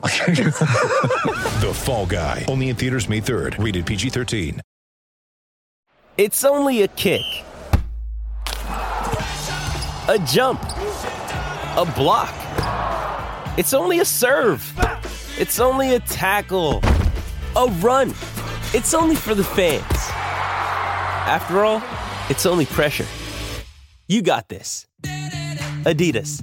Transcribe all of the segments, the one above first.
The Fall Guy. Only in theaters May 3rd. Rated PG-13. It's only a kick, a jump, a block. It's only a serve. It's only a tackle, a run. It's only for the fans. After all, it's only pressure. You got this. Adidas.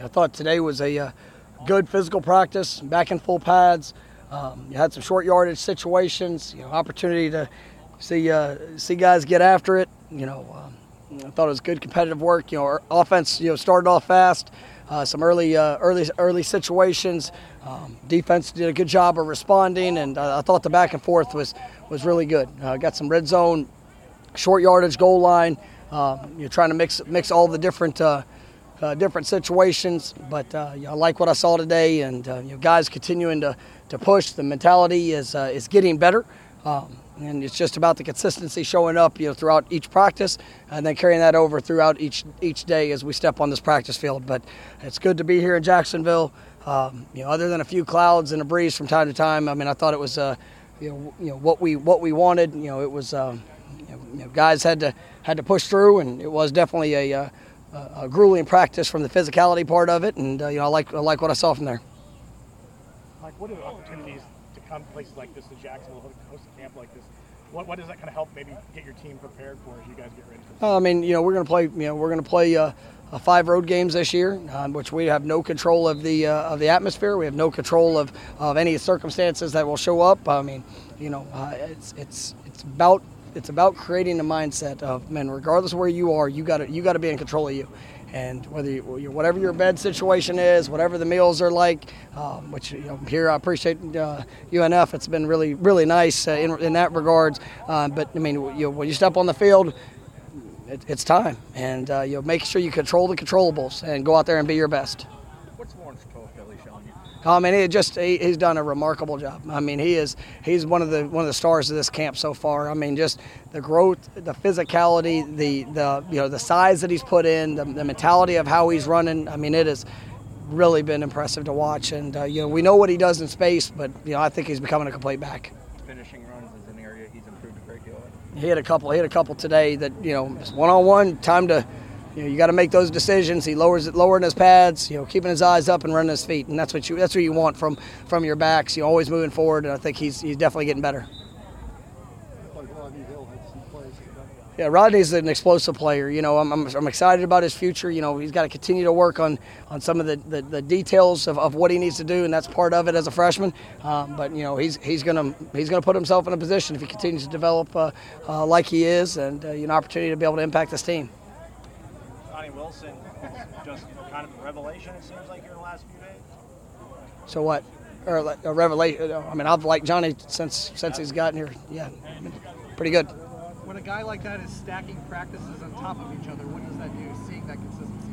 I thought today was a uh, good physical practice, back in full pads. Um, you had some short yardage situations, you know, opportunity to see uh, see guys get after it. You know, um, I thought it was good competitive work. You know, our offense, you know, started off fast. Uh, some early uh, early early situations. Um, defense did a good job of responding, and uh, I thought the back and forth was was really good. Uh, got some red zone, short yardage goal line. Um, you're trying to mix mix all the different uh, different situations. But uh, you know, I like what I saw today, and uh, you know, guys continuing to, to push. The mentality is uh, is getting better, um, and it's just about the consistency showing up, you know, throughout each practice, and then carrying that over throughout each each day as we step on this practice field. But it's good to be here in Jacksonville. Um, you know, other than a few clouds and a breeze from time to time, I mean, I thought it was, uh, you know, you know what we what we wanted. You know, it was, um, you know, guys had to had to push through, and it was definitely a uh, a grueling practice from the physicality part of it, and uh, you know I like I like what I saw from there. Like, what are the opportunities to come to places like this, to Jacksonville, host a camp like this? What, what does that kind of help maybe get your team prepared for as you guys get ready? For uh, I mean, you know, we're going to play. You know, we're going to play uh, uh, five road games this year, um, which we have no control of the uh, of the atmosphere. We have no control of, of any circumstances that will show up. I mean, you know, uh, it's it's it's about it's about creating a mindset of man, regardless of where you are, you got to you got to be in control of you. And whether you, whatever your bed situation is, whatever the meals are like, um, which you know, here I appreciate uh, UNF. It's been really really nice uh, in, in that regards. Uh, but I mean, you, when you step on the field, it, it's time, and uh, you know, make sure you control the controllables and go out there and be your best. What's Lawrence Kelly? I mean, he just he, he's done a remarkable job. I mean, he is he's one of the one of the stars of this camp so far. I mean, just the growth, the physicality, the the you know the size that he's put in, the, the mentality of how he's running. I mean, it has really been impressive to watch. And uh, you know, we know what he does in space, but you know, I think he's becoming a complete back. Finishing runs is an area he's improved a great deal. in. He had a couple. He had a couple today that you know, one on one, time to. You know, you got to make those decisions. He lowers it, lowering his pads. You know, keeping his eyes up and running his feet, and that's what you that's what you want from from your backs. You know, always moving forward, and I think he's he's definitely getting better. Yeah, Rodney's an explosive player. You know, I'm, I'm, I'm excited about his future. You know, he's got to continue to work on, on some of the, the, the details of, of what he needs to do, and that's part of it as a freshman. Um, but you know, he's he's gonna he's gonna put himself in a position if he continues to develop uh, uh, like he is, and uh, know, opportunity to be able to impact this team. Johnny Wilson just kind of a revelation, it seems like, here in the last few days. So what? Or a revelation? I mean, I've liked Johnny since since he's gotten here. Yeah, I mean, pretty good. When a guy like that is stacking practices on top of each other, what does that do? Seeing that consistency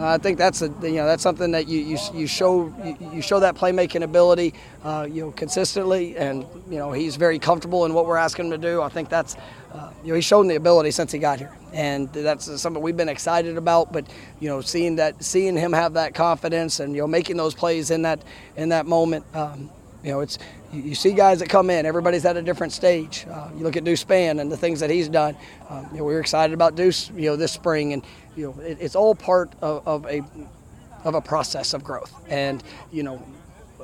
build. I think that's a you know that's something that you you, you show you, you show that playmaking ability uh, you know consistently, and you know he's very comfortable in what we're asking him to do. I think that's uh, you know he's shown the ability since he got here, and that's something we've been excited about. But you know seeing that seeing him have that confidence and you know making those plays in that in that moment. Um, you know, it's you, you, see guys that come in. Everybody's at a different stage. Uh, you look at Deuce Spann and the things that he's done. Um, you know, we are excited about Deuce, you know, this spring, and you know, it, it's all part of, of a of a process of growth. And you know,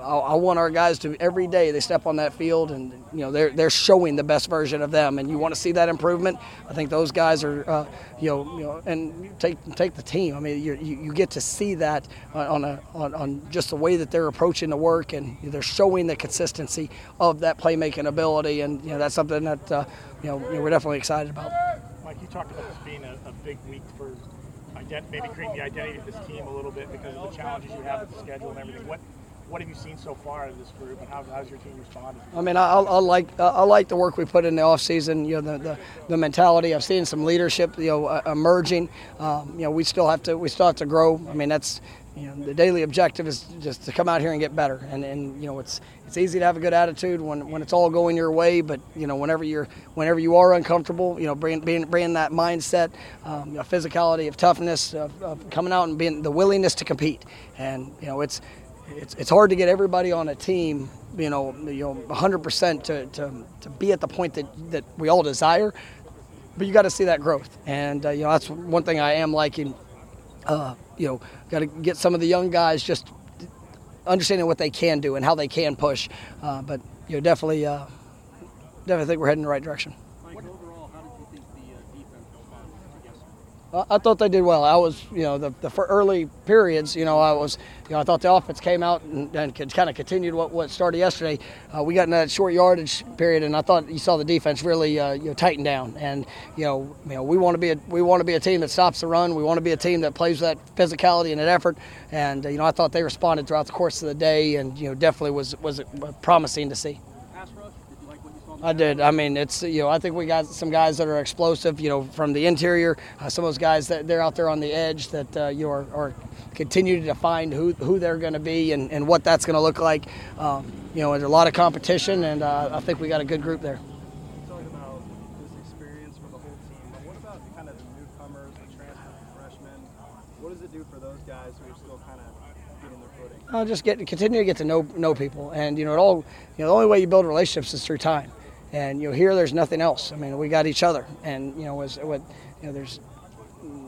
I, want our guys to every day they step on that field and you know they're they're showing the best version of them, and you want to see that improvement. I think those guys are uh, you know you know and take take the team. I mean you you get to see that on a on, on just the way that they're approaching the work, and they're showing the consistency of that playmaking ability, and you know that's something that uh, you know we're definitely excited about. Mike, you talked about this being a, a big week for ident- maybe creating the identity of this team a little bit because of the challenges you have with the schedule and everything. What what have you seen so far of this group, and how, how's your team responded? I mean, I, I like I like the work we put in the off season. You know, the, the, the mentality. I've seen some leadership, you know, emerging. Um, you know, we still have to we still have to grow. I mean, that's you know the daily objective is just to come out here and get better. And, and you know, it's it's easy to have a good attitude when, when it's all going your way. But you know, whenever you're whenever you are uncomfortable, you know, bring bring, bring that mindset, um, you know, physicality of toughness, of, of coming out and being the willingness to compete. And you know, it's it's, it's hard to get everybody on a team, you know, you know, 100% to, to, to be at the point that, that we all desire. But you got to see that growth, and uh, you know that's one thing I am liking. Uh, you know, got to get some of the young guys just understanding what they can do and how they can push. Uh, but you know, definitely, uh, definitely think we're heading in the right direction. I thought they did well. I was, you know, the, the early periods, you know, I was, you know, I thought the offense came out and, and kind of continued what, what started yesterday. Uh, we got in that short yardage period, and I thought you saw the defense really, uh, you know, tighten down. And you know, you know, we want to be a we want to be a team that stops the run. We want to be a team that plays that physicality and that effort. And uh, you know, I thought they responded throughout the course of the day, and you know, definitely was was promising to see. I did. I mean, it's you know, I think we got some guys that are explosive. You know, from the interior, uh, some of those guys that they're out there on the edge that uh, you are, are continue to define who who they're going to be and, and what that's going to look like. Um, you know, there's a lot of competition, and uh, I think we got a good group there. Talking about this experience for the whole team, but what about kind of the newcomers, the transfer freshmen? What does it do for those guys who are still kind of getting their footing? Uh, just get continue to get to know know people, and you know, it all you know, the only way you build relationships is through time. And you know, here there's nothing else. I mean, we got each other, and you know, as what you know, there's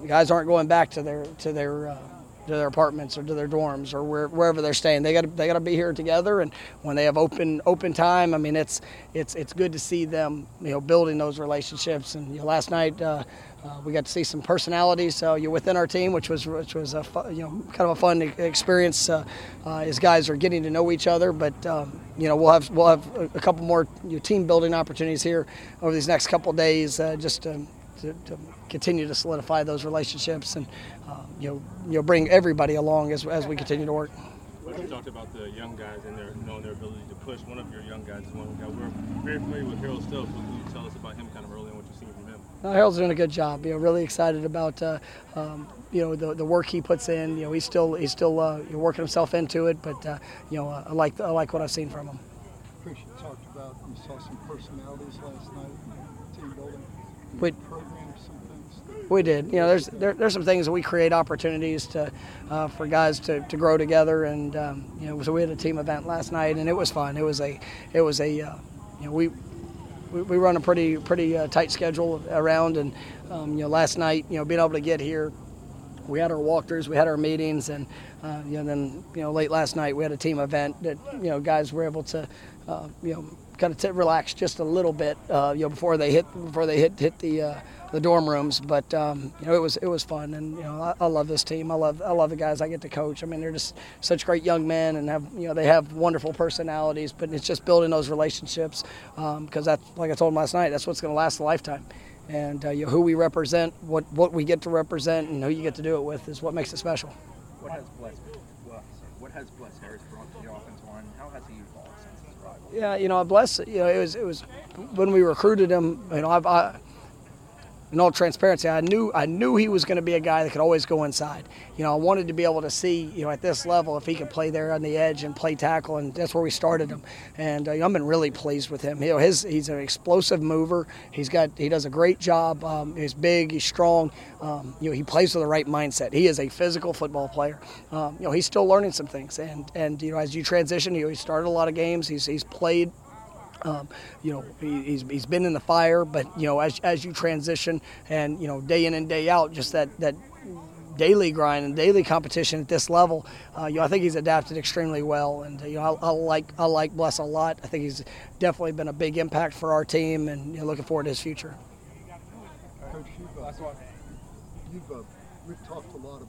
guys aren't going back to their to their uh, to their apartments or to their dorms or where, wherever they're staying. They got they got to be here together, and when they have open open time, I mean, it's it's it's good to see them, you know, building those relationships. And you know, last night. Uh, uh, we got to see some personalities so you're within our team, which was which was a fu- you know kind of a fun experience uh, uh, as guys are getting to know each other. But um, you know we'll have we'll have a, couple more you know, team building opportunities here over these next couple of days, uh, just to, to, to, continue to solidify those relationships and uh, you know you know bring everybody along as as we continue to work. You talked about the young guys and their knowing their ability to push. One of your young guys is one guy we're very familiar with Harold. What can you tell us about him kind of early on what you've seen from him? Uh, Harold's doing a good job. You know, really excited about uh, um, you know the, the work he puts in. You know, he's still he's still uh, working himself into it, but uh, you know, I like I like what I've seen from him. Chris, you talked about you saw some personalities last night, team building. We, we did. You know, there's there, there's some things that we create opportunities to uh, for guys to, to grow together, and um, you know, so we had a team event last night, and it was fun. It was a it was a uh, you know we we, we run a pretty pretty uh, tight schedule around, and um, you know last night you know being able to get here, we had our walkthroughs, we had our meetings, and uh, you know then you know late last night we had a team event that you know guys were able to uh, you know kind of t- relax just a little bit uh, you know before they hit before they hit hit the uh, the dorm rooms. But um, you know, it was it was fun, and you know, I, I, love this team. I love I love the guys I get to coach. I mean, they're just such great young men, and have you know they have wonderful personalities. But it's just building those relationships because um, that's like I told them last night. That's what's going to last a lifetime. And uh, you know, who we represent, what what we get to represent, and who you get to do it with is what makes it special. What has Bless what has Bless Harris brought to the offensive line? How has he evolved since his arrival? Yeah, you know, bless. You know, it was it was when we recruited him. You know, I've, I in all transparency, I knew I knew he was going to be a guy that could always go inside. You know, I wanted to be able to see, you know, at this level if he could play there on the edge and play tackle, and that's where we started him. And uh, I've been really pleased with him. You know, his he's an explosive mover. He's got he does a great job. Um, he's big, he's strong. Um, you know, he plays with the right mindset. He is a physical football player. Um, you know, he's still learning some things, and and you know, as you transition, you know, he started a lot of games. He's he's played um, you know, he, he's, he's been in the fire, but you know, as, as you transition and you know, day in and day out, just that that daily grind and daily competition at this level, uh, you know, I think he's adapted extremely well, and you know, I, I, like I like Bless a lot. I think he's definitely been a big impact for our team, and you know, looking forward to his future. Coach, uh, you've uh, we've talked a lot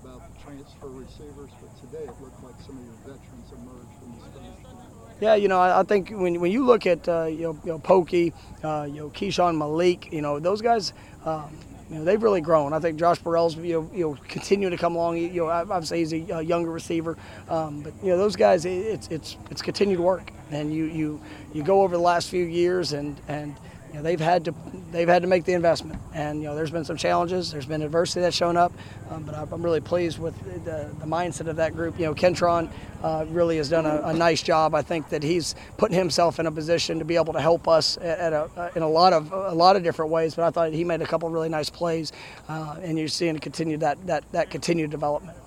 transfer receivers, but today it looked like some of your veterans emerged from the scrimmage. Yeah, you know, I, think when, when you look at uh, you know, you know Pokey, uh, you know Keyshawn Malik, you know those guys, um, you know they've really grown. I think Josh Burrell's you know, you know continue to come along. You know, obviously he's a, younger receiver, um, but you know those guys, it, it's it's it's continued work, and you you you go over the last few years and and you know, they've had to they've had to make the investment, and you know there's been some challenges. There's been adversity that's shown up, um, but I'm really pleased with the, the, mindset of that group. You know, Kentron uh, really has done a, a, nice job. I think that he's putting himself in a position to be able to help us at, a, in a lot of a lot of different ways. But I thought he made a couple really nice plays, uh, and you're seeing continue that that that continued development.